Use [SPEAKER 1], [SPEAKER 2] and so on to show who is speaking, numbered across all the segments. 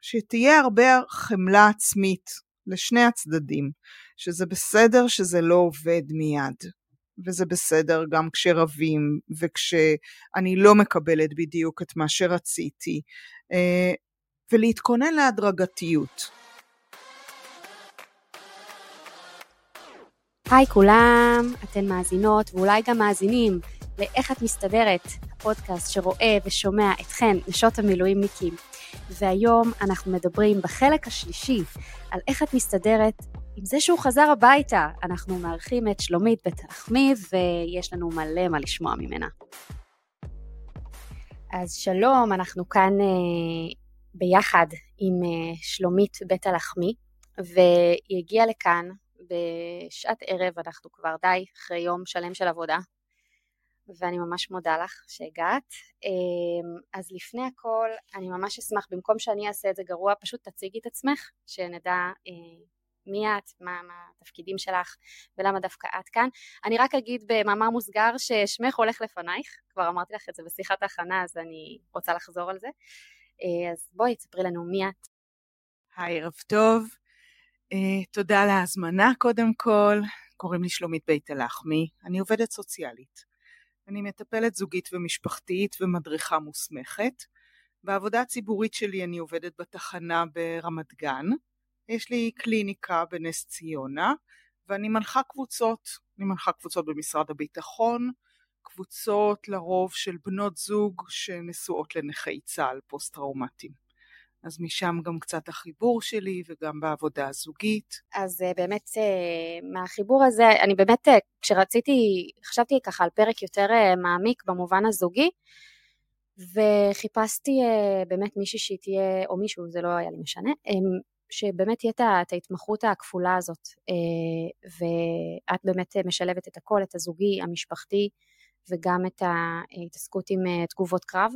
[SPEAKER 1] שתהיה הרבה חמלה עצמית לשני הצדדים, שזה בסדר שזה לא עובד מיד, וזה בסדר גם כשרבים וכשאני לא מקבלת בדיוק את מה שרציתי, אה, ולהתכונן להדרגתיות.
[SPEAKER 2] היי כולם, אתן מאזינות ואולי גם מאזינים לאיך את מסתדרת, הפודקאסט שרואה ושומע אתכן, נשות המילואימניקים. והיום אנחנו מדברים בחלק השלישי על איך את מסתדרת עם זה שהוא חזר הביתה. אנחנו מארחים את שלומית בית הלחמי ויש לנו מלא מה לשמוע ממנה. אז שלום, אנחנו כאן אה, ביחד עם אה, שלומית בית הלחמי, והיא הגיעה לכאן בשעת ערב, אנחנו כבר די אחרי יום שלם של עבודה, ואני ממש מודה לך שהגעת. אמ, אז לפני הכל, אני ממש אשמח, במקום שאני אעשה את זה גרוע, פשוט תציגי את עצמך, שנדע אה, מי את, מה, מה התפקידים שלך ולמה דווקא את כאן. אני רק אגיד במאמר מוסגר ששמך הולך לפנייך, כבר אמרתי לך את זה בשיחת ההכנה, אז אני רוצה לחזור על זה. אה, אז בואי, תספרי לנו מי את.
[SPEAKER 1] היי, ערב טוב. Uh, תודה על ההזמנה קודם כל. קוראים לי שלומית בית הלחמי, אני עובדת סוציאלית. אני מטפלת זוגית ומשפחתית ומדריכה מוסמכת. בעבודה הציבורית שלי אני עובדת בתחנה ברמת גן. יש לי קליניקה בנס ציונה, ואני מנחה קבוצות. אני מנחה קבוצות במשרד הביטחון, קבוצות לרוב של בנות זוג שנשואות לנכי צה"ל פוסט-טראומטיים. אז משם גם קצת החיבור שלי וגם בעבודה הזוגית.
[SPEAKER 2] אז אה, באמת אה, מהחיבור הזה, אני באמת אה, כשרציתי, חשבתי ככה על פרק יותר מעמיק במובן הזוגי, וחיפשתי באמת מישהי שהיא תהיה, או מישהו, זה לא היה לי משנה, שבאמת תהיה את ההתמחות הכפולה הזאת, ואת באמת משלבת את הכל, את הזוגי, המשפחתי, וגם את ההתעסקות עם תגובות קרב,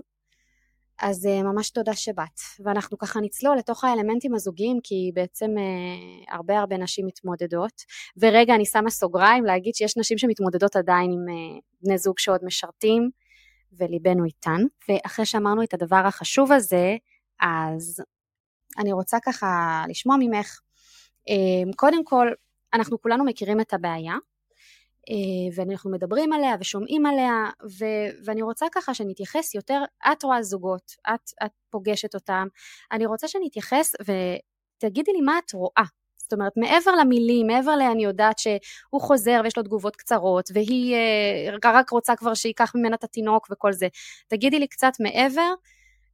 [SPEAKER 2] אז uh, ממש תודה שבאת. ואנחנו ככה נצלול לתוך האלמנטים הזוגיים, כי בעצם uh, הרבה הרבה נשים מתמודדות. ורגע, אני שמה סוגריים להגיד שיש נשים שמתמודדות עדיין עם uh, בני זוג שעוד משרתים, וליבנו איתן. ואחרי שאמרנו את הדבר החשוב הזה, אז אני רוצה ככה לשמוע ממך. Uh, קודם כל, אנחנו כולנו מכירים את הבעיה, אה, ואנחנו מדברים עליה ושומעים עליה, ו- ואני רוצה ככה שנתייחס יותר, את רואה זוגות, את, את פוגשת אותם, אני רוצה שנתייחס ותגידי לי מה את רואה. זאת אומרת, מעבר למילים, מעבר ל... אני יודעת שהוא חוזר ויש לו תגובות קצרות, והיא אה, רק רוצה כבר שייקח ממנה את התינוק וכל זה. תגידי לי קצת מעבר,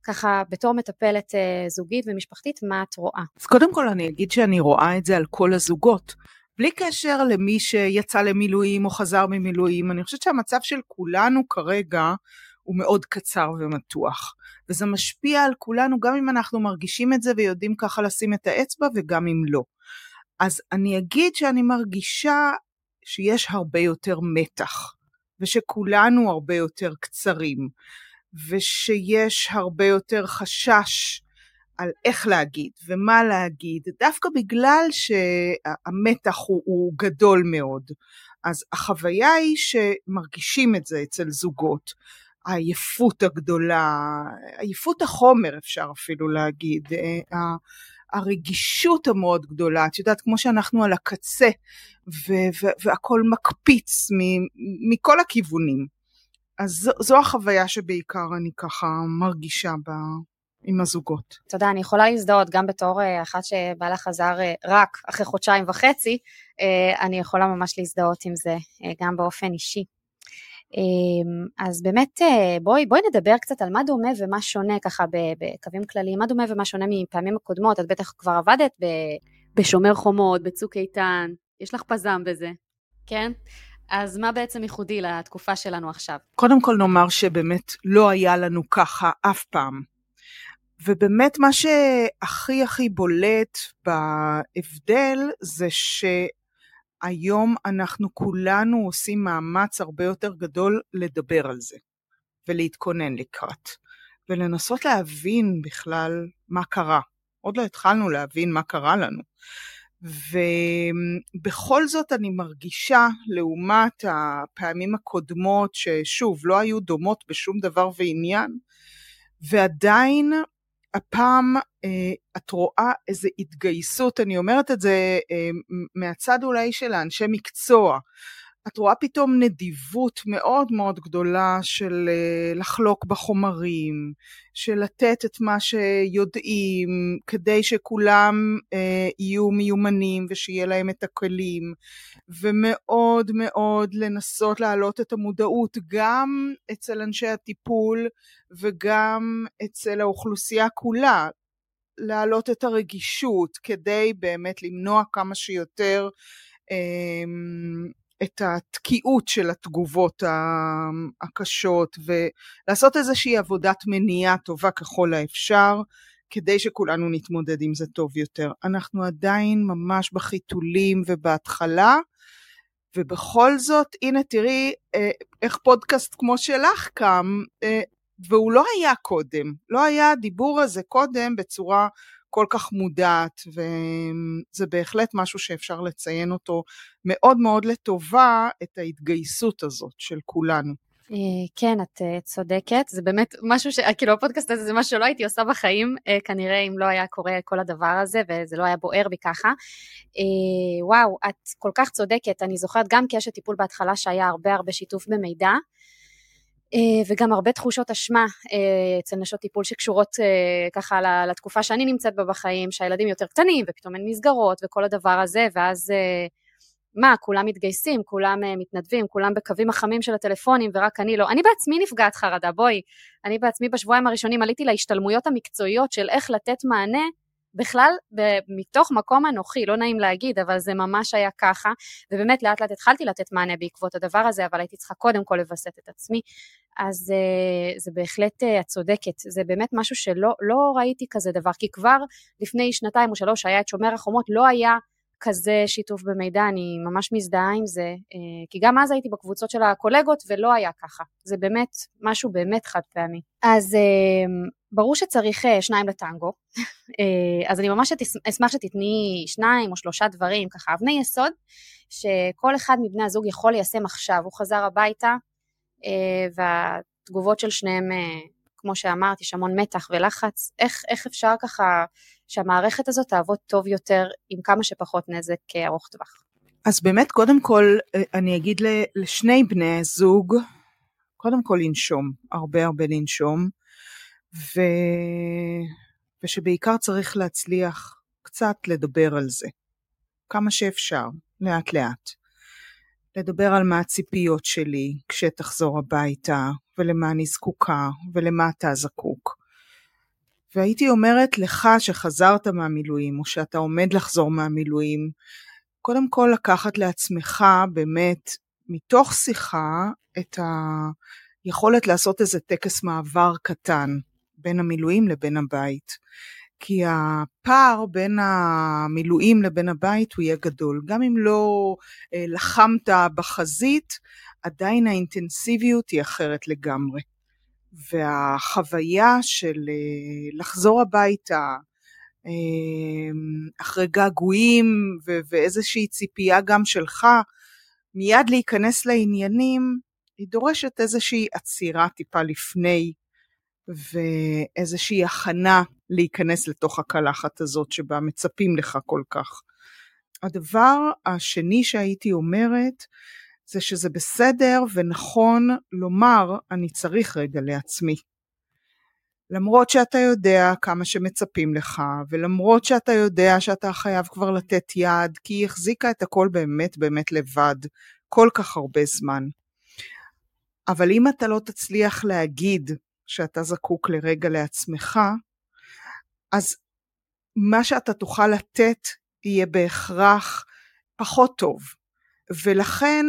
[SPEAKER 2] ככה בתור מטפלת אה, זוגית ומשפחתית, מה את רואה?
[SPEAKER 1] אז קודם כל אני אגיד שאני רואה את זה על כל הזוגות. בלי קשר למי שיצא למילואים או חזר ממילואים, אני חושבת שהמצב של כולנו כרגע הוא מאוד קצר ומתוח. וזה משפיע על כולנו גם אם אנחנו מרגישים את זה ויודעים ככה לשים את האצבע וגם אם לא. אז אני אגיד שאני מרגישה שיש הרבה יותר מתח, ושכולנו הרבה יותר קצרים, ושיש הרבה יותר חשש על איך להגיד ומה להגיד, דווקא בגלל שהמתח הוא, הוא גדול מאוד. אז החוויה היא שמרגישים את זה אצל זוגות. העייפות הגדולה, עייפות החומר אפשר אפילו להגיד, אה, הרגישות המאוד גדולה, את יודעת, כמו שאנחנו על הקצה והכל מקפיץ מכל הכיוונים. אז זו, זו החוויה שבעיקר אני ככה מרגישה בה. עם הזוגות.
[SPEAKER 2] תודה, אני יכולה להזדהות גם בתור אה, אחת שבעלה חזר אה, רק אחרי חודשיים וחצי, אה, אני יכולה ממש להזדהות עם זה, גם באופן אישי. אז באמת בואי, בואי נדבר קצת על מה דומה ומה שונה ככה בקווים כלליים, מה דומה ומה שונה מפעמים הקודמות, את בטח כבר עבדת בשומר חומות, בצוק איתן, יש לך פזם בזה, כן? אז מה בעצם ייחודי לתקופה שלנו עכשיו?
[SPEAKER 1] קודם כל נאמר שבאמת לא היה לנו ככה אף פעם. ובאמת מה שהכי הכי בולט בהבדל זה שהיום אנחנו כולנו עושים מאמץ הרבה יותר גדול לדבר על זה ולהתכונן לקראת ולנסות להבין בכלל מה קרה. עוד לא התחלנו להבין מה קרה לנו. ובכל זאת אני מרגישה לעומת הפעמים הקודמות ששוב לא היו דומות בשום דבר ועניין ועדיין הפעם את רואה איזו התגייסות, אני אומרת את זה מהצד אולי של האנשי מקצוע. את רואה פתאום נדיבות מאוד מאוד גדולה של אה, לחלוק בחומרים, של לתת את מה שיודעים כדי שכולם אה, יהיו מיומנים ושיהיה להם את הכלים, ומאוד מאוד לנסות להעלות את המודעות גם אצל אנשי הטיפול וגם אצל האוכלוסייה כולה, להעלות את הרגישות כדי באמת למנוע כמה שיותר אה, את התקיעות של התגובות הקשות ולעשות איזושהי עבודת מניעה טובה ככל האפשר כדי שכולנו נתמודד עם זה טוב יותר. אנחנו עדיין ממש בחיתולים ובהתחלה ובכל זאת הנה תראי אה, איך פודקאסט כמו שלך קם אה, והוא לא היה קודם, לא היה הדיבור הזה קודם בצורה כל כך מודעת, וזה בהחלט משהו שאפשר לציין אותו מאוד מאוד לטובה, את ההתגייסות הזאת של כולנו.
[SPEAKER 2] אה, כן, את אה, צודקת, זה באמת משהו ש... כאילו הפודקאסט הזה זה משהו שלא הייתי עושה בחיים, אה, כנראה אם לא היה קורה כל הדבר הזה וזה לא היה בוער בי ככה. וואו, את כל כך צודקת, אני זוכרת גם כאשת טיפול בהתחלה שהיה הרבה הרבה שיתוף במידע, וגם הרבה תחושות אשמה אה, אצל נשות טיפול שקשורות אה, ככה לתקופה שאני נמצאת בה בחיים, שהילדים יותר קטנים ופתאום אין מסגרות וכל הדבר הזה, ואז מה, כולם מתגייסים, כולם מתנדבים, כולם בקווים החמים של הטלפונים ורק אני לא. אני בעצמי נפגעת חרדה, בואי, אני בעצמי בשבועיים הראשונים עליתי להשתלמויות המקצועיות של איך לתת מענה בכלל מתוך מקום אנוכי, לא נעים להגיד, אבל זה ממש היה ככה, ובאמת לאט לאט התחלתי לתת מענה בעקבות הדבר הזה, אבל הייתי צריכה קודם כל לווסת את עצמי, אז uh, זה בהחלט, uh, את צודקת, זה באמת משהו שלא לא ראיתי כזה דבר, כי כבר לפני שנתיים או שלוש היה את שומר החומות, לא היה כזה שיתוף במידע, אני ממש מזדהה עם זה, uh, כי גם אז הייתי בקבוצות של הקולגות ולא היה ככה, זה באמת משהו באמת חד פעמי. אז uh, ברור שצריך uh, שניים לטנגו, אז אני ממש אשמח שתתני שניים או שלושה דברים, ככה אבני יסוד, שכל אחד מבני הזוג יכול ליישם עכשיו, הוא חזר הביתה, והתגובות של שניהם, כמו שאמרת, יש המון מתח ולחץ, איך, איך אפשר ככה שהמערכת הזאת תעבוד טוב יותר עם כמה שפחות נזק ארוך טווח.
[SPEAKER 1] אז באמת, קודם כל, אני אגיד לשני בני הזוג, קודם כל לנשום, הרבה הרבה לנשום, ו... ושבעיקר צריך להצליח קצת לדבר על זה, כמה שאפשר, לאט לאט. לדבר על מה הציפיות שלי כשתחזור הביתה, ולמה אני זקוקה, ולמה אתה זקוק. והייתי אומרת לך שחזרת מהמילואים, או שאתה עומד לחזור מהמילואים, קודם כל לקחת לעצמך באמת, מתוך שיחה, את היכולת לעשות איזה טקס מעבר קטן בין המילואים לבין הבית. כי הפער בין המילואים לבין הבית הוא יהיה גדול. גם אם לא אה, לחמת בחזית, עדיין האינטנסיביות היא אחרת לגמרי. והחוויה של אה, לחזור הביתה אמ, אחרי געגועים ואיזושהי ציפייה גם שלך מיד להיכנס לעניינים, היא דורשת איזושהי עצירה טיפה לפני ואיזושהי הכנה להיכנס לתוך הקלחת הזאת שבה מצפים לך כל כך. הדבר השני שהייתי אומרת זה שזה בסדר ונכון לומר אני צריך רגע לעצמי. למרות שאתה יודע כמה שמצפים לך, ולמרות שאתה יודע שאתה חייב כבר לתת יד, כי היא החזיקה את הכל באמת באמת לבד, כל כך הרבה זמן. אבל אם אתה לא תצליח להגיד שאתה זקוק לרגע לעצמך, אז מה שאתה תוכל לתת יהיה בהכרח פחות טוב. ולכן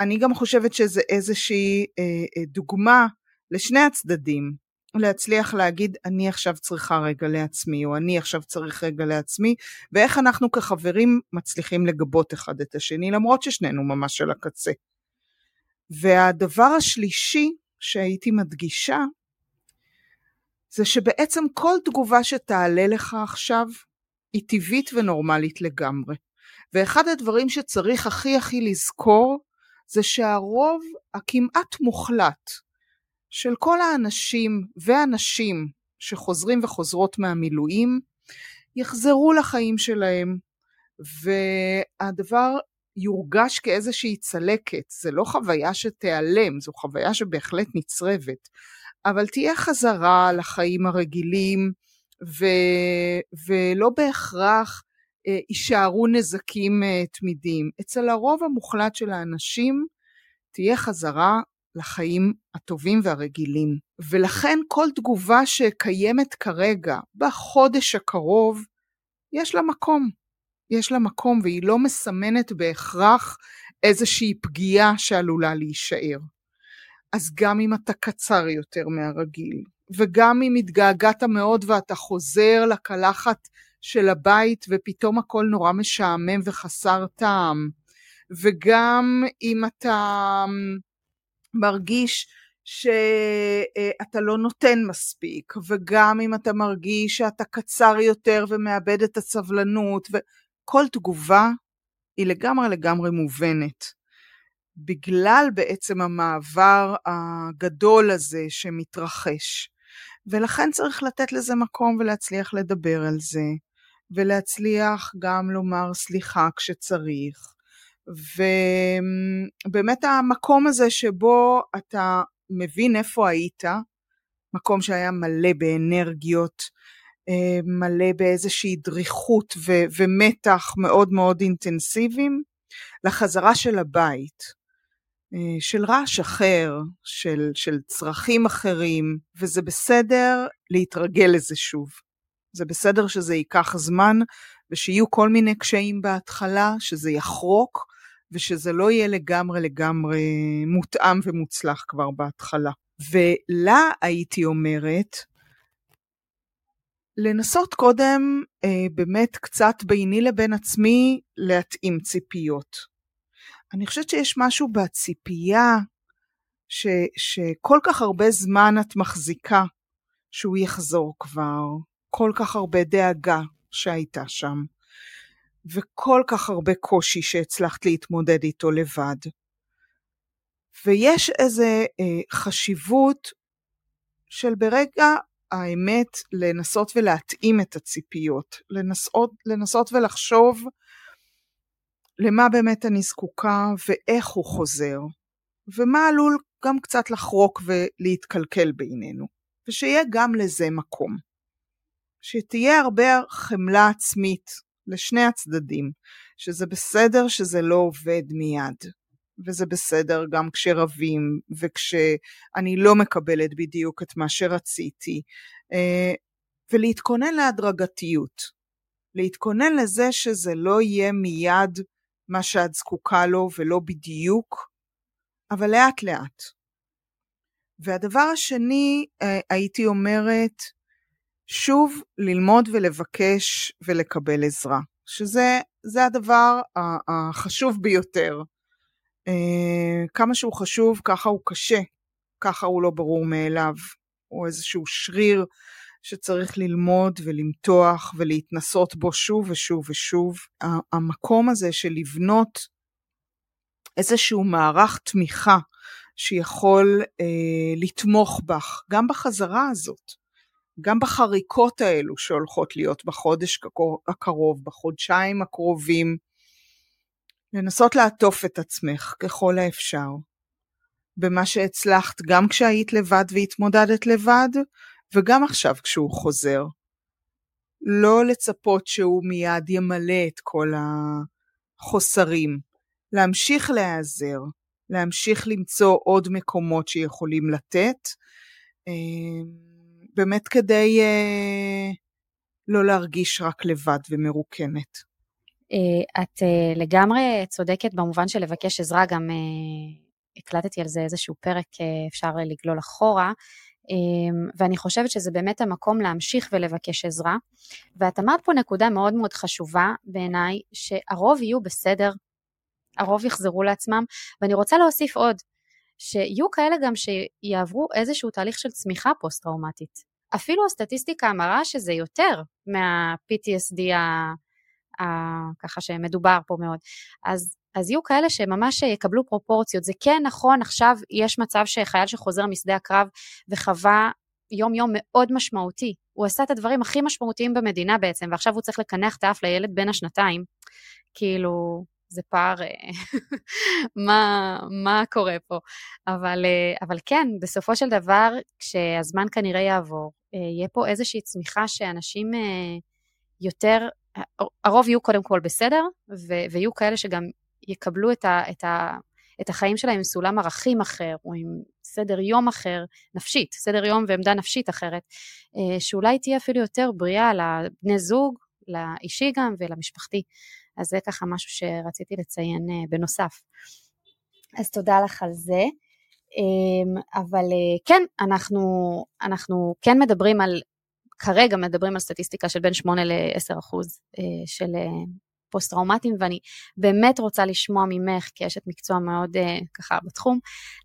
[SPEAKER 1] אני גם חושבת שזה איזושהי אה, אה, דוגמה לשני הצדדים, להצליח להגיד אני עכשיו צריכה רגע לעצמי, או אני עכשיו צריך רגע לעצמי, ואיך אנחנו כחברים מצליחים לגבות אחד את השני, למרות ששנינו ממש על הקצה. והדבר השלישי שהייתי מדגישה, זה שבעצם כל תגובה שתעלה לך עכשיו, היא טבעית ונורמלית לגמרי. ואחד הדברים שצריך הכי הכי לזכור, זה שהרוב הכמעט מוחלט של כל האנשים והנשים שחוזרים וחוזרות מהמילואים יחזרו לחיים שלהם, והדבר יורגש כאיזושהי צלקת, זה לא חוויה שתיעלם, זו חוויה שבהחלט נצרבת, אבל תהיה חזרה לחיים הרגילים, ו, ולא בהכרח יישארו נזקים אה, תמידיים. אצל הרוב המוחלט של האנשים תהיה חזרה לחיים הטובים והרגילים. ולכן כל תגובה שקיימת כרגע בחודש הקרוב, יש לה מקום. יש לה מקום והיא לא מסמנת בהכרח איזושהי פגיעה שעלולה להישאר. אז גם אם אתה קצר יותר מהרגיל, וגם אם התגעגעת מאוד ואתה חוזר לקלחת של הבית ופתאום הכל נורא משעמם וחסר טעם, וגם אם אתה מרגיש שאתה לא נותן מספיק, וגם אם אתה מרגיש שאתה קצר יותר ומאבד את הסבלנות, וכל תגובה היא לגמרי לגמרי מובנת. בגלל בעצם המעבר הגדול הזה שמתרחש. ולכן צריך לתת לזה מקום ולהצליח לדבר על זה, ולהצליח גם לומר סליחה כשצריך. ובאמת המקום הזה שבו אתה מבין איפה היית, מקום שהיה מלא באנרגיות, מלא באיזושהי דריכות ו- ומתח מאוד מאוד אינטנסיביים, לחזרה של הבית. של רעש אחר, של, של צרכים אחרים, וזה בסדר להתרגל לזה שוב. זה בסדר שזה ייקח זמן, ושיהיו כל מיני קשיים בהתחלה, שזה יחרוק, ושזה לא יהיה לגמרי לגמרי מותאם ומוצלח כבר בהתחלה. ולה הייתי אומרת, לנסות קודם אה, באמת קצת ביני לבין עצמי להתאים ציפיות. אני חושבת שיש משהו בציפייה ש, שכל כך הרבה זמן את מחזיקה שהוא יחזור כבר, כל כך הרבה דאגה שהייתה שם, וכל כך הרבה קושי שהצלחת להתמודד איתו לבד. ויש איזה אה, חשיבות של ברגע האמת לנסות ולהתאים את הציפיות, לנסות, לנסות ולחשוב למה באמת אני זקוקה ואיך הוא חוזר, ומה עלול גם קצת לחרוק ולהתקלקל בינינו, ושיהיה גם לזה מקום. שתהיה הרבה חמלה עצמית לשני הצדדים, שזה בסדר שזה לא עובד מיד, וזה בסדר גם כשרבים וכשאני לא מקבלת בדיוק את מה שרציתי, אה, ולהתכונן להדרגתיות, להתכונן לזה שזה לא יהיה מיד מה שאת זקוקה לו ולא בדיוק, אבל לאט לאט. והדבר השני, אה, הייתי אומרת, שוב ללמוד ולבקש ולקבל עזרה, שזה הדבר החשוב ביותר. אה, כמה שהוא חשוב, ככה הוא קשה, ככה הוא לא ברור מאליו, הוא איזשהו שריר שצריך ללמוד ולמתוח ולהתנסות בו שוב ושוב ושוב. המקום הזה של לבנות איזשהו מערך תמיכה שיכול אה, לתמוך בך, גם בחזרה הזאת, גם בחריקות האלו שהולכות להיות בחודש הקרוב, בחודשיים הקרובים, לנסות לעטוף את עצמך ככל האפשר. במה שהצלחת גם כשהיית לבד והתמודדת לבד, וגם עכשיו כשהוא חוזר. לא לצפות שהוא מיד ימלא את כל החוסרים, להמשיך להיעזר, להמשיך למצוא עוד מקומות שיכולים לתת, אה, באמת כדי אה, לא להרגיש רק לבד ומרוקנת.
[SPEAKER 2] אה, את לגמרי צודקת במובן של לבקש עזרה, גם הקלטתי על זה איזשהו פרק, אפשר לגלול אחורה. אמ, ואני חושבת שזה באמת המקום להמשיך ולבקש עזרה. ואת אמרת פה נקודה מאוד מאוד חשובה בעיניי, שהרוב יהיו בסדר, הרוב יחזרו לעצמם, ואני רוצה להוסיף עוד, שיהיו כאלה גם שיעברו איזשהו תהליך של צמיחה פוסט-טראומטית. אפילו הסטטיסטיקה מראה שזה יותר מה-PTSD ה... ה... ככה שמדובר פה מאוד. אז אז יהיו כאלה שממש יקבלו פרופורציות. זה כן נכון, עכשיו יש מצב שחייל שחוזר משדה הקרב וחווה יום יום מאוד משמעותי. הוא עשה את הדברים הכי משמעותיים במדינה בעצם, ועכשיו הוא צריך לקנח את האף לילד בן השנתיים. כאילו, זה פער, אה, מה, מה קורה פה. אבל, אה, אבל כן, בסופו של דבר, כשהזמן כנראה יעבור, אה, יהיה פה איזושהי צמיחה שאנשים יותר, הרוב יהיו קודם כל בסדר, ויהיו כאלה שגם יקבלו את, ה, את, ה, את החיים שלהם עם סולם ערכים אחר, או עם סדר יום אחר, נפשית, סדר יום ועמדה נפשית אחרת, שאולי תהיה אפילו יותר בריאה לבני זוג, לאישי גם ולמשפחתי. אז זה ככה משהו שרציתי לציין אה, בנוסף. אז תודה לך על זה. אמ, אבל אה, כן, אנחנו, אנחנו כן מדברים על, כרגע מדברים על סטטיסטיקה של בין 8 ל-10 אחוז אה, של פוסט-טראומטיים, ואני באמת רוצה לשמוע ממך, כאשת מקצוע מאוד ככה בתחום,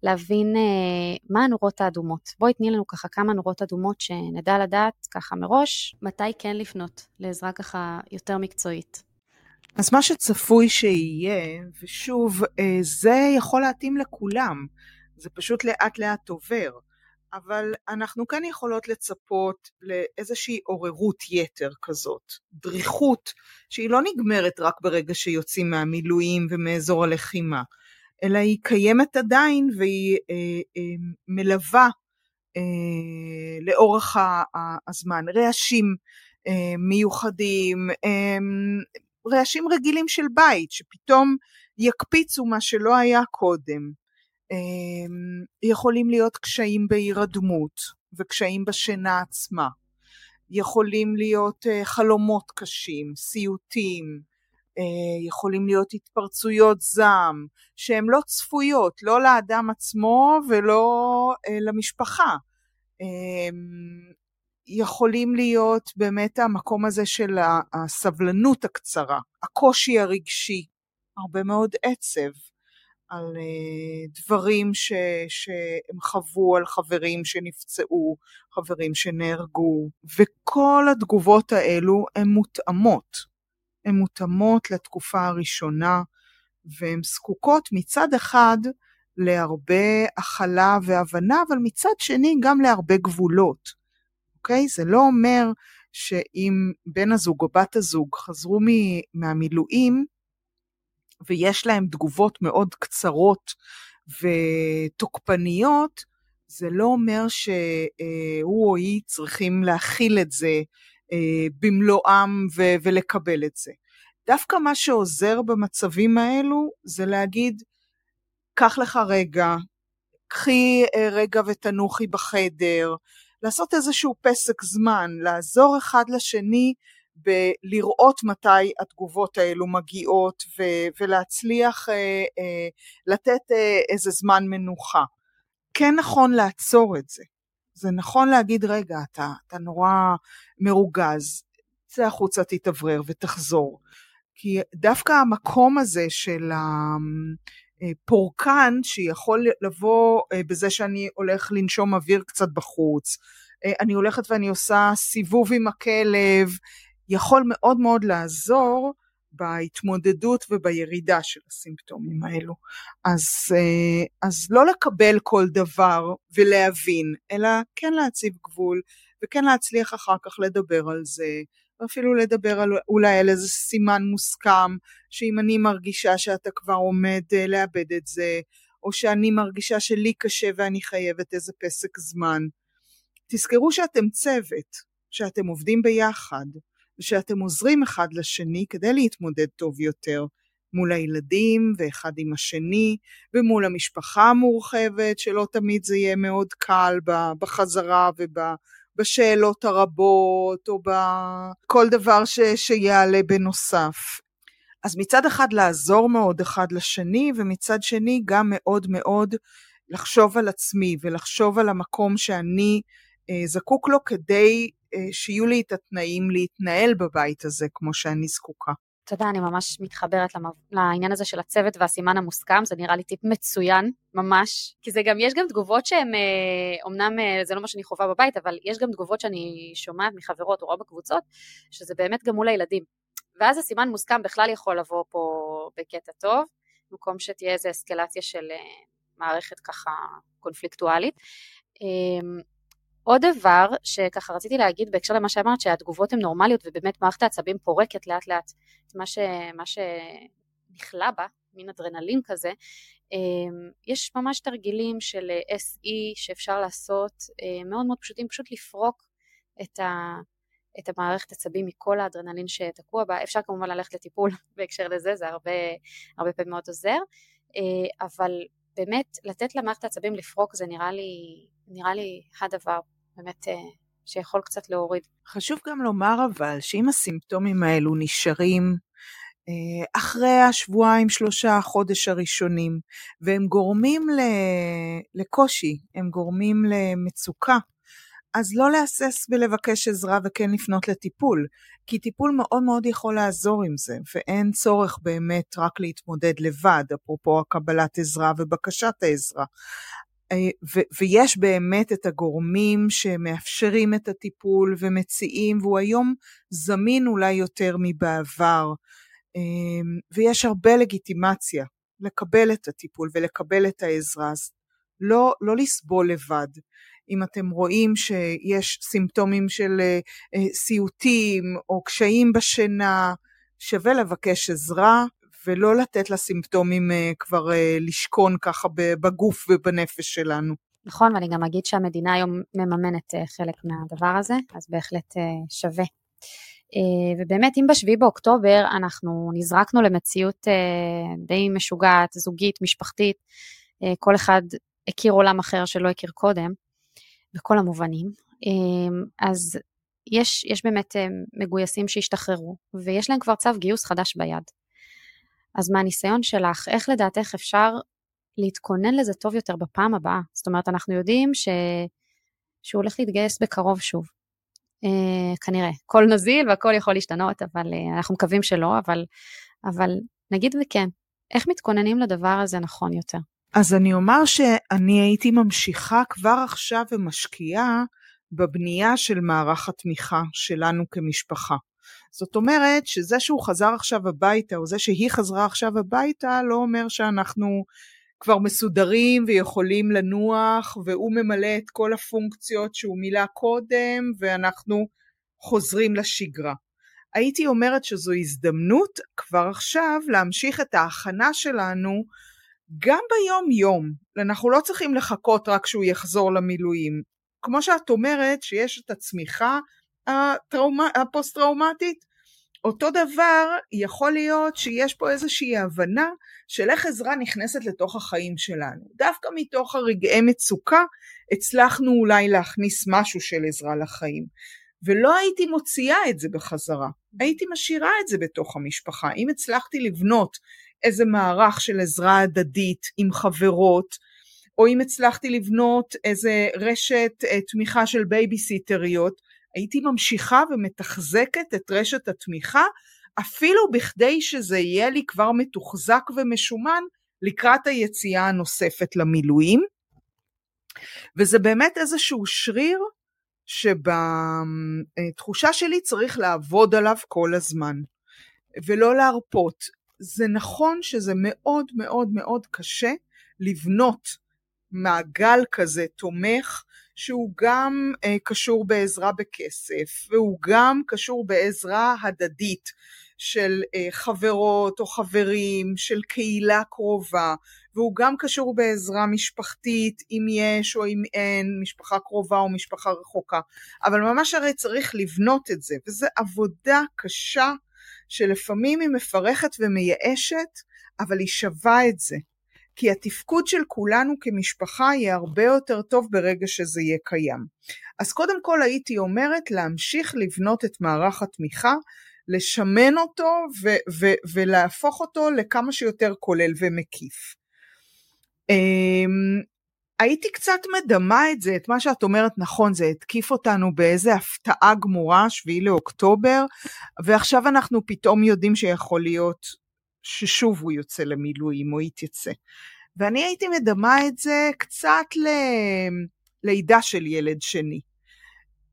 [SPEAKER 2] להבין מה הנורות האדומות. בואי תני לנו ככה כמה נורות אדומות שנדע לדעת ככה מראש, מתי כן לפנות לעזרה ככה יותר מקצועית.
[SPEAKER 1] אז מה שצפוי שיהיה, ושוב, אה, זה יכול להתאים לכולם, זה פשוט לאט לאט עובר, אבל אנחנו כן יכולות לצפות לאיזושהי עוררות יתר כזאת, דריכות שהיא לא נגמרת רק ברגע שיוצאים מהמילואים ומאזור הלחימה, אלא היא קיימת עדיין והיא אה, אה, מלווה אה, לאורך הזמן, רעשים אה, מיוחדים, אה, רעשים רגילים של בית שפתאום יקפיצו מה שלא היה קודם. אמ, יכולים להיות קשיים בהירדמות וקשיים בשינה עצמה. יכולים להיות אה, חלומות קשים, סיוטים, אה, יכולים להיות התפרצויות זעם שהן לא צפויות, לא לאדם עצמו ולא אה, למשפחה. יכולים להיות באמת המקום הזה של הסבלנות הקצרה, הקושי הרגשי, הרבה מאוד עצב על אה, דברים ש, שהם חוו על חברים שנפצעו, חברים שנהרגו, וכל התגובות האלו הן מותאמות. הן מותאמות לתקופה הראשונה, והן זקוקות מצד אחד להרבה הכלה והבנה, אבל מצד שני גם להרבה גבולות. אוקיי? זה לא אומר שאם בן הזוג או בת הזוג חזרו מהמילואים ויש להם תגובות מאוד קצרות ותוקפניות, זה לא אומר שהוא או היא צריכים להכיל את זה אה, במלואם ו- ולקבל את זה. דווקא מה שעוזר במצבים האלו זה להגיד, קח לך רגע, קחי אה, רגע ותנוחי בחדר, לעשות איזשהו פסק זמן, לעזור אחד לשני בלראות מתי התגובות האלו מגיעות ו- ולהצליח אה, אה, לתת אה, איזה זמן מנוחה. כן נכון לעצור את זה. זה נכון להגיד, רגע, אתה, אתה נורא מרוגז, צא החוצה, תתאוורר ותחזור. כי דווקא המקום הזה של פורקן שיכול לבוא אה, בזה שאני הולך לנשום אוויר קצת בחוץ, אה, אני הולכת ואני עושה סיבוב עם הכלב, יכול מאוד מאוד לעזור בהתמודדות ובירידה של הסימפטומים האלו. אז, אה, אז לא לקבל כל דבר ולהבין, אלא כן להציב גבול וכן להצליח אחר כך לדבר על זה, ואפילו לדבר על, אולי על איזה סימן מוסכם, שאם אני מרגישה שאתה כבר עומד אה, לאבד את זה, או שאני מרגישה שלי קשה ואני חייבת איזה פסק זמן. תזכרו שאתם צוות, שאתם עובדים ביחד, ושאתם עוזרים אחד לשני כדי להתמודד טוב יותר מול הילדים ואחד עם השני, ומול המשפחה המורחבת, שלא תמיד זה יהיה מאוד קל בחזרה וב... בשאלות הרבות או בכל דבר ש, שיעלה בנוסף. אז מצד אחד לעזור מאוד אחד לשני ומצד שני גם מאוד מאוד לחשוב על עצמי ולחשוב על המקום שאני אה, זקוק לו כדי אה, שיהיו לי את התנאים להתנהל בבית הזה כמו שאני זקוקה.
[SPEAKER 2] אתה יודע, אני ממש מתחברת למב... לעניין הזה של הצוות והסימן המוסכם, זה נראה לי טיפ מצוין, ממש, כי זה גם, יש גם תגובות שהן, אומנם אה, אה, זה לא מה שאני חווה בבית, אבל יש גם תגובות שאני שומעת מחברות או רואה בקבוצות, שזה באמת גם מול הילדים. ואז הסימן מוסכם בכלל יכול לבוא פה בקטע טוב, במקום שתהיה איזו אסקלציה של אה, מערכת ככה קונפליקטואלית. עוד דבר שככה רציתי להגיד בהקשר למה שאמרת, שהתגובות הן נורמליות ובאמת מערכת העצבים פורקת לאט לאט את מה, ש, מה שנכלה בה, מין אדרנלין כזה, אמ, יש ממש תרגילים של SE שאפשר לעשות, אה, מאוד מאוד פשוטים, פשוט לפרוק את, ה, את המערכת עצבים מכל האדרנלין שתקוע בה, אפשר כמובן ללכת לטיפול בהקשר לזה, זה הרבה, הרבה פעמים מאוד עוזר, אה, אבל באמת לתת למערכת העצבים לפרוק זה נראה לי, נראה לי הדבר באמת אה, שיכול קצת להוריד.
[SPEAKER 1] חשוב גם לומר אבל שאם הסימפטומים האלו נשארים אה, אחרי השבועיים שלושה חודש הראשונים והם גורמים לקושי, הם גורמים למצוקה, אז לא להסס בלבקש עזרה וכן לפנות לטיפול, כי טיפול מאוד מאוד יכול לעזור עם זה, ואין צורך באמת רק להתמודד לבד, אפרופו הקבלת עזרה ובקשת העזרה. אה, ו- ויש באמת את הגורמים שמאפשרים את הטיפול ומציעים, והוא היום זמין אולי יותר מבעבר, אה, ויש הרבה לגיטימציה לקבל את הטיפול ולקבל את העזרה, אז לא, לא לסבול לבד. אם אתם רואים שיש סימפטומים של אה, אה, סיוטים או קשיים בשינה, שווה לבקש עזרה ולא לתת לסימפטומים אה, כבר לשכון ככה בגוף ובנפש שלנו.
[SPEAKER 2] נכון, ואני גם אגיד שהמדינה היום מממנת חלק מהדבר הזה, אז בהחלט שווה. ובאמת, אם בשביעי באוקטובר אנחנו נזרקנו למציאות די משוגעת, זוגית, משפחתית, כל אחד הכיר עולם אחר שלא הכיר קודם, בכל המובנים. אמ, אז יש, יש באמת אמ, מגויסים שהשתחררו, ויש להם כבר צו גיוס חדש ביד. אז מהניסיון שלך, איך לדעתך אפשר להתכונן לזה טוב יותר בפעם הבאה? זאת אומרת, אנחנו יודעים ש... שהוא הולך להתגייס בקרוב שוב. אה, כנראה. כל נזיל והכל יכול להשתנות, אבל אה, אנחנו מקווים שלא, אבל, אבל נגיד וכן, איך מתכוננים לדבר הזה נכון יותר?
[SPEAKER 1] אז אני אומר שאני הייתי ממשיכה כבר עכשיו ומשקיעה בבנייה של מערך התמיכה שלנו כמשפחה. זאת אומרת שזה שהוא חזר עכשיו הביתה או זה שהיא חזרה עכשיו הביתה לא אומר שאנחנו כבר מסודרים ויכולים לנוח והוא ממלא את כל הפונקציות שהוא מילא קודם ואנחנו חוזרים לשגרה. הייתי אומרת שזו הזדמנות כבר עכשיו להמשיך את ההכנה שלנו גם ביום יום, אנחנו לא צריכים לחכות רק שהוא יחזור למילואים. כמו שאת אומרת שיש את הצמיחה הטראומה, הפוסט-טראומטית, אותו דבר יכול להיות שיש פה איזושהי הבנה של איך עזרה נכנסת לתוך החיים שלנו. דווקא מתוך הרגעי מצוקה הצלחנו אולי להכניס משהו של עזרה לחיים. ולא הייתי מוציאה את זה בחזרה, הייתי משאירה את זה בתוך המשפחה. אם הצלחתי לבנות איזה מערך של עזרה הדדית עם חברות, או אם הצלחתי לבנות איזה רשת אה, תמיכה של בייביסיטריות, הייתי ממשיכה ומתחזקת את רשת התמיכה, אפילו בכדי שזה יהיה לי כבר מתוחזק ומשומן לקראת היציאה הנוספת למילואים. וזה באמת איזשהו שריר שבתחושה שלי צריך לעבוד עליו כל הזמן ולא להרפות. זה נכון שזה מאוד מאוד מאוד קשה לבנות מעגל כזה תומך שהוא גם אה, קשור בעזרה בכסף והוא גם קשור בעזרה הדדית של אה, חברות או חברים, של קהילה קרובה והוא גם קשור בעזרה משפחתית אם יש או אם אין, משפחה קרובה או משפחה רחוקה. אבל ממש הרי צריך לבנות את זה וזו עבודה קשה שלפעמים היא מפרכת ומייאשת, אבל היא שווה את זה. כי התפקוד של כולנו כמשפחה יהיה הרבה יותר טוב ברגע שזה יהיה קיים. אז קודם כל הייתי אומרת להמשיך לבנות את מערך התמיכה, לשמן אותו ו- ו- ולהפוך אותו לכמה שיותר כולל ומקיף. הייתי קצת מדמה את זה, את מה שאת אומרת נכון, זה התקיף אותנו באיזה הפתעה גמורה, שביעי לאוקטובר, ועכשיו אנחנו פתאום יודעים שיכול להיות ששוב הוא יוצא למילואים או יתייצא. ואני הייתי מדמה את זה קצת ל... לידה של ילד שני.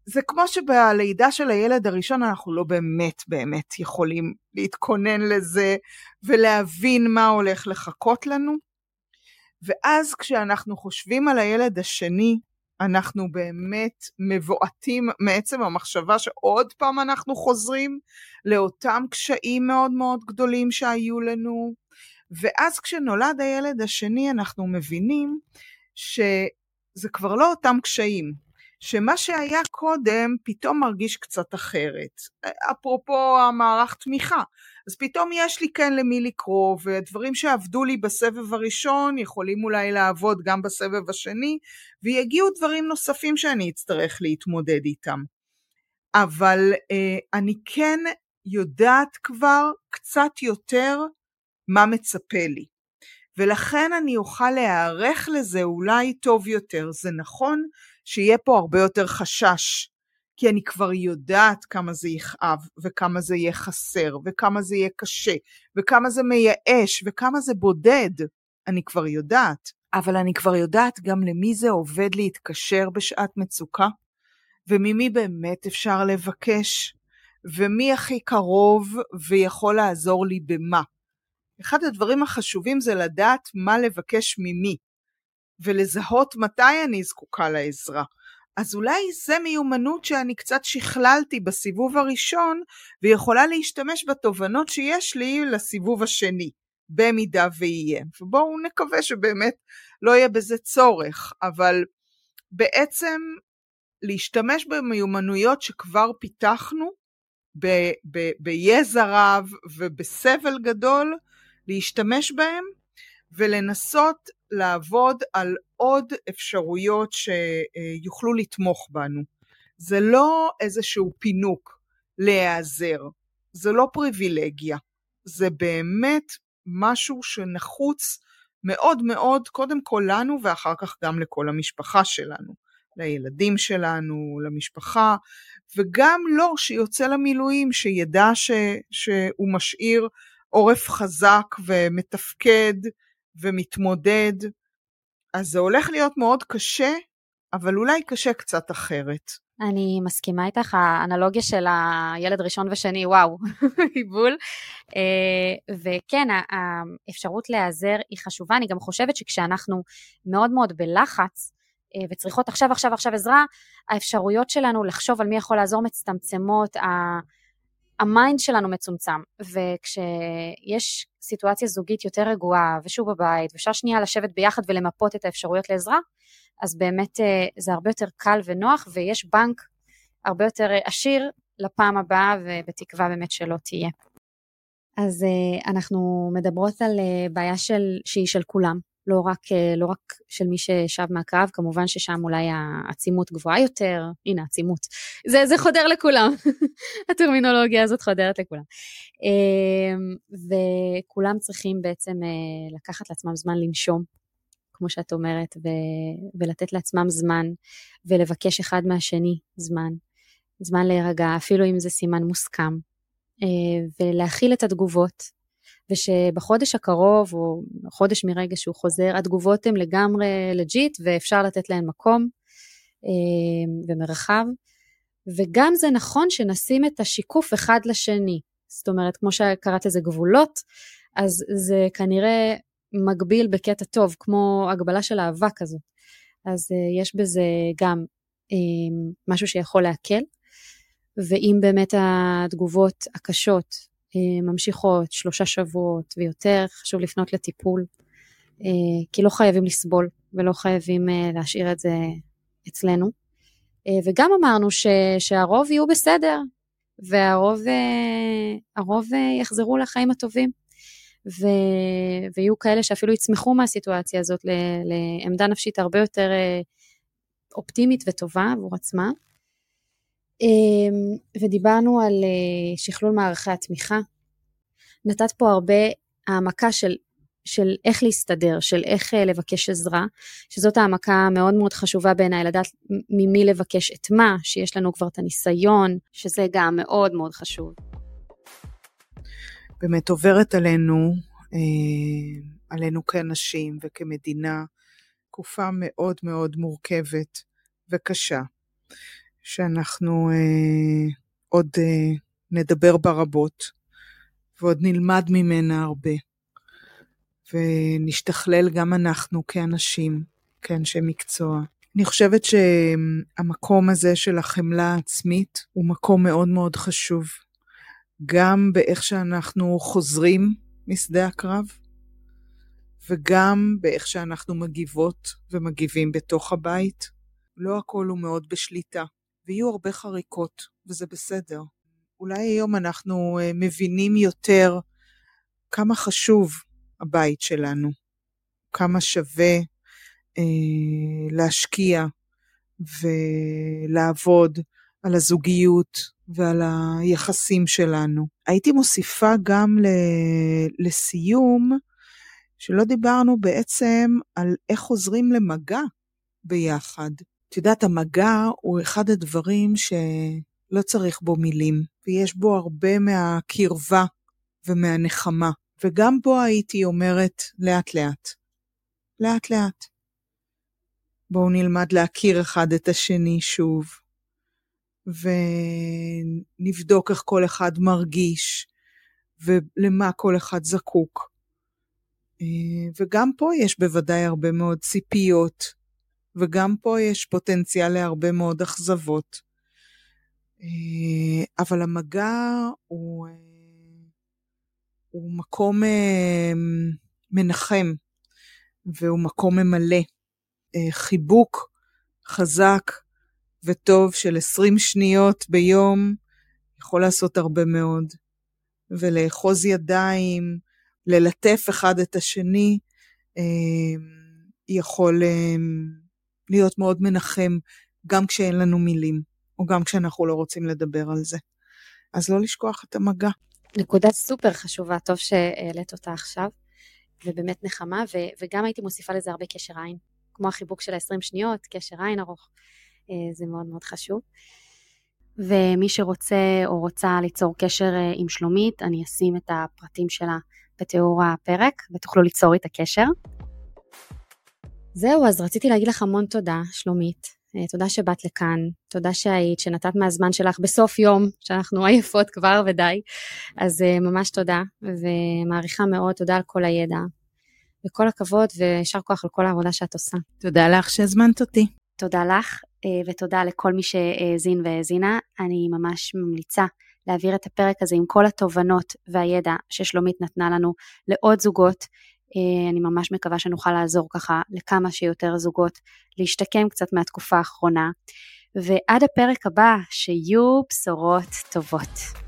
[SPEAKER 1] זה כמו שבלידה של הילד הראשון אנחנו לא באמת באמת יכולים להתכונן לזה ולהבין מה הולך לחכות לנו. ואז כשאנחנו חושבים על הילד השני, אנחנו באמת מבועטים מעצם המחשבה שעוד פעם אנחנו חוזרים לאותם קשיים מאוד מאוד גדולים שהיו לנו. ואז כשנולד הילד השני אנחנו מבינים שזה כבר לא אותם קשיים, שמה שהיה קודם פתאום מרגיש קצת אחרת. אפרופו המערך תמיכה, אז פתאום יש לי כן למי לקרוא, ודברים שעבדו לי בסבב הראשון יכולים אולי לעבוד גם בסבב השני, ויגיעו דברים נוספים שאני אצטרך להתמודד איתם. אבל אה, אני כן יודעת כבר קצת יותר מה מצפה לי. ולכן אני אוכל להיערך לזה אולי טוב יותר. זה נכון שיהיה פה הרבה יותר חשש, כי אני כבר יודעת כמה זה יכאב, וכמה זה יהיה חסר, וכמה זה יהיה קשה, וכמה זה מייאש, וכמה זה בודד. אני כבר יודעת. אבל אני כבר יודעת גם למי זה עובד להתקשר בשעת מצוקה, וממי באמת אפשר לבקש, ומי הכי קרוב ויכול לעזור לי במה. אחד הדברים החשובים זה לדעת מה לבקש ממי, ולזהות מתי אני זקוקה לעזרה. אז אולי זה מיומנות שאני קצת שכללתי בסיבוב הראשון, ויכולה להשתמש בתובנות שיש לי לסיבוב השני, במידה ויהיה. ובואו נקווה שבאמת לא יהיה בזה צורך, אבל בעצם להשתמש במיומנויות שכבר פיתחנו, ביזע רב ובסבל גדול, להשתמש בהם ולנסות לעבוד על עוד אפשרויות שיוכלו לתמוך בנו. זה לא איזשהו פינוק להיעזר, זה לא פריבילגיה, זה באמת משהו שנחוץ מאוד מאוד קודם כל לנו ואחר כך גם לכל המשפחה שלנו, לילדים שלנו, למשפחה, וגם לו שיוצא למילואים שידע ש, שהוא משאיר עורף חזק ומתפקד ומתמודד, אז זה הולך להיות מאוד קשה, אבל אולי קשה קצת אחרת.
[SPEAKER 2] אני מסכימה איתך, האנלוגיה של הילד ראשון ושני, וואו, עיבול. אה, וכן, האפשרות להיעזר היא חשובה, אני גם חושבת שכשאנחנו מאוד מאוד בלחץ, אה, וצריכות עכשיו עכשיו עכשיו עזרה, האפשרויות שלנו לחשוב על מי יכול לעזור מצטמצמות, ה mind שלנו מצומצם, וכשיש סיטואציה זוגית יותר רגועה, ושהוא בבית, ואפשר שנייה לשבת ביחד ולמפות את האפשרויות לעזרה, אז באמת אה, זה הרבה יותר קל ונוח, ויש בנק הרבה יותר אה, עשיר לפעם הבאה, ובתקווה באמת שלא תהיה. אז אה, אנחנו מדברות על בעיה של, שהיא של כולם, לא רק, אה, לא רק של מי ששב מהקרב, כמובן ששם אולי העצימות גבוהה יותר, הנה עצימות, זה, זה חודר לכולם, הטרמינולוגיה הזאת חודרת לכולם. אמ, וכולם צריכים בעצם אה, לקחת לעצמם זמן לנשום, כמו שאת אומרת, ו- ולתת לעצמם זמן, ולבקש אחד מהשני זמן, זמן להירגע, אפילו אם זה סימן מוסכם, אה, ולהכיל את התגובות, ושבחודש הקרוב, או חודש מרגע שהוא חוזר, התגובות הן לגמרי לג'יט, ואפשר לתת להן מקום אה, ומרחב. וגם זה נכון שנשים את השיקוף אחד לשני. זאת אומרת, כמו שקראת לזה גבולות, אז זה כנראה מגביל בקטע טוב, כמו הגבלה של אהבה כזאת. אז uh, יש בזה גם um, משהו שיכול להקל, ואם באמת התגובות הקשות ממשיכות שלושה שבועות ויותר, חשוב לפנות לטיפול, אה, כי לא חייבים לסבול ולא חייבים אה, להשאיר את זה אצלנו. וגם אמרנו ש, שהרוב יהיו בסדר, והרוב הרוב יחזרו לחיים הטובים. ו, ויהיו כאלה שאפילו יצמחו מהסיטואציה הזאת לעמדה נפשית הרבה יותר אופטימית וטובה עבור עצמם. אמ, ודיברנו על אה, שכלול מערכי התמיכה. נתת פה הרבה העמקה של, של איך להסתדר, של איך אה, לבקש עזרה, שזאת העמקה מאוד מאוד חשובה בעיניי, לדעת ממי לבקש את מה, שיש לנו כבר את הניסיון, שזה גם מאוד מאוד חשוב.
[SPEAKER 1] באמת עוברת עלינו, אה, עלינו כאנשים וכמדינה, תקופה מאוד מאוד מורכבת וקשה. שאנחנו אה, עוד אה, נדבר בה רבות, ועוד נלמד ממנה הרבה, ונשתכלל גם אנחנו כאנשים, כאנשי מקצוע, אני חושבת שהמקום הזה של החמלה העצמית הוא מקום מאוד מאוד חשוב. גם באיך שאנחנו חוזרים משדה הקרב, וגם באיך שאנחנו מגיבות ומגיבים בתוך הבית. לא הכל הוא מאוד בשליטה, ויהיו הרבה חריקות, וזה בסדר. אולי היום אנחנו אה, מבינים יותר כמה חשוב הבית שלנו, כמה שווה אה, להשקיע ולעבוד על הזוגיות ועל היחסים שלנו. הייתי מוסיפה גם לסיום, שלא דיברנו בעצם על איך חוזרים למגע ביחד. את יודעת, המגע הוא אחד הדברים שלא צריך בו מילים, ויש בו הרבה מהקרבה ומהנחמה. וגם בו הייתי אומרת לאט לאט. לאט לאט. בואו נלמד להכיר אחד את השני שוב, ונבדוק איך כל אחד מרגיש, ולמה כל אחד זקוק. אה, וגם פה יש בוודאי הרבה מאוד ציפיות, וגם פה יש פוטנציאל להרבה מאוד אכזבות. אה, אבל המגע הוא, אה, הוא מקום מנחם, והוא מקום ממלא. חיבוק חזק וטוב של 20 שניות ביום יכול לעשות הרבה מאוד. ולאחוז ידיים, ללטף אחד את השני, אה, יכול אה, להיות מאוד מנחם גם כשאין לנו מילים, או גם כשאנחנו לא רוצים לדבר על זה. אז לא לשכוח את המגע.
[SPEAKER 2] נקודה סופר חשובה, טוב שהעלית אותה עכשיו, ובאמת נחמה, ו- וגם הייתי מוסיפה לזה הרבה קשר עין, כמו החיבוק של ה-20 שניות, קשר עין ארוך, אה, זה מאוד מאוד חשוב. ומי שרוצה או רוצה ליצור קשר עם שלומית, אני אשים את הפרטים שלה בתיאור הפרק ותוכלו ליצור איתה קשר. זהו, אז רציתי להגיד לך המון תודה, שלומית. אה, תודה שבאת לכאן, תודה שהיית, שנתת מהזמן שלך בסוף יום, שאנחנו עייפות כבר ודי. אז אה, ממש תודה, ומעריכה מאוד, תודה על כל הידע. וכל הכבוד, ויישר כוח על כל העבודה שאת עושה.
[SPEAKER 1] תודה לך שהזמנת אותי.
[SPEAKER 2] תודה לך, אה, ותודה לכל מי שהאזין והאזינה. אני ממש ממליצה להעביר את הפרק הזה עם כל התובנות והידע ששלומית נתנה לנו לעוד זוגות. אה, אני ממש מקווה שנוכל לעזור ככה לכמה שיותר זוגות להשתקם קצת מהתקופה האחרונה. ועד הפרק הבא, שיהיו בשורות טובות.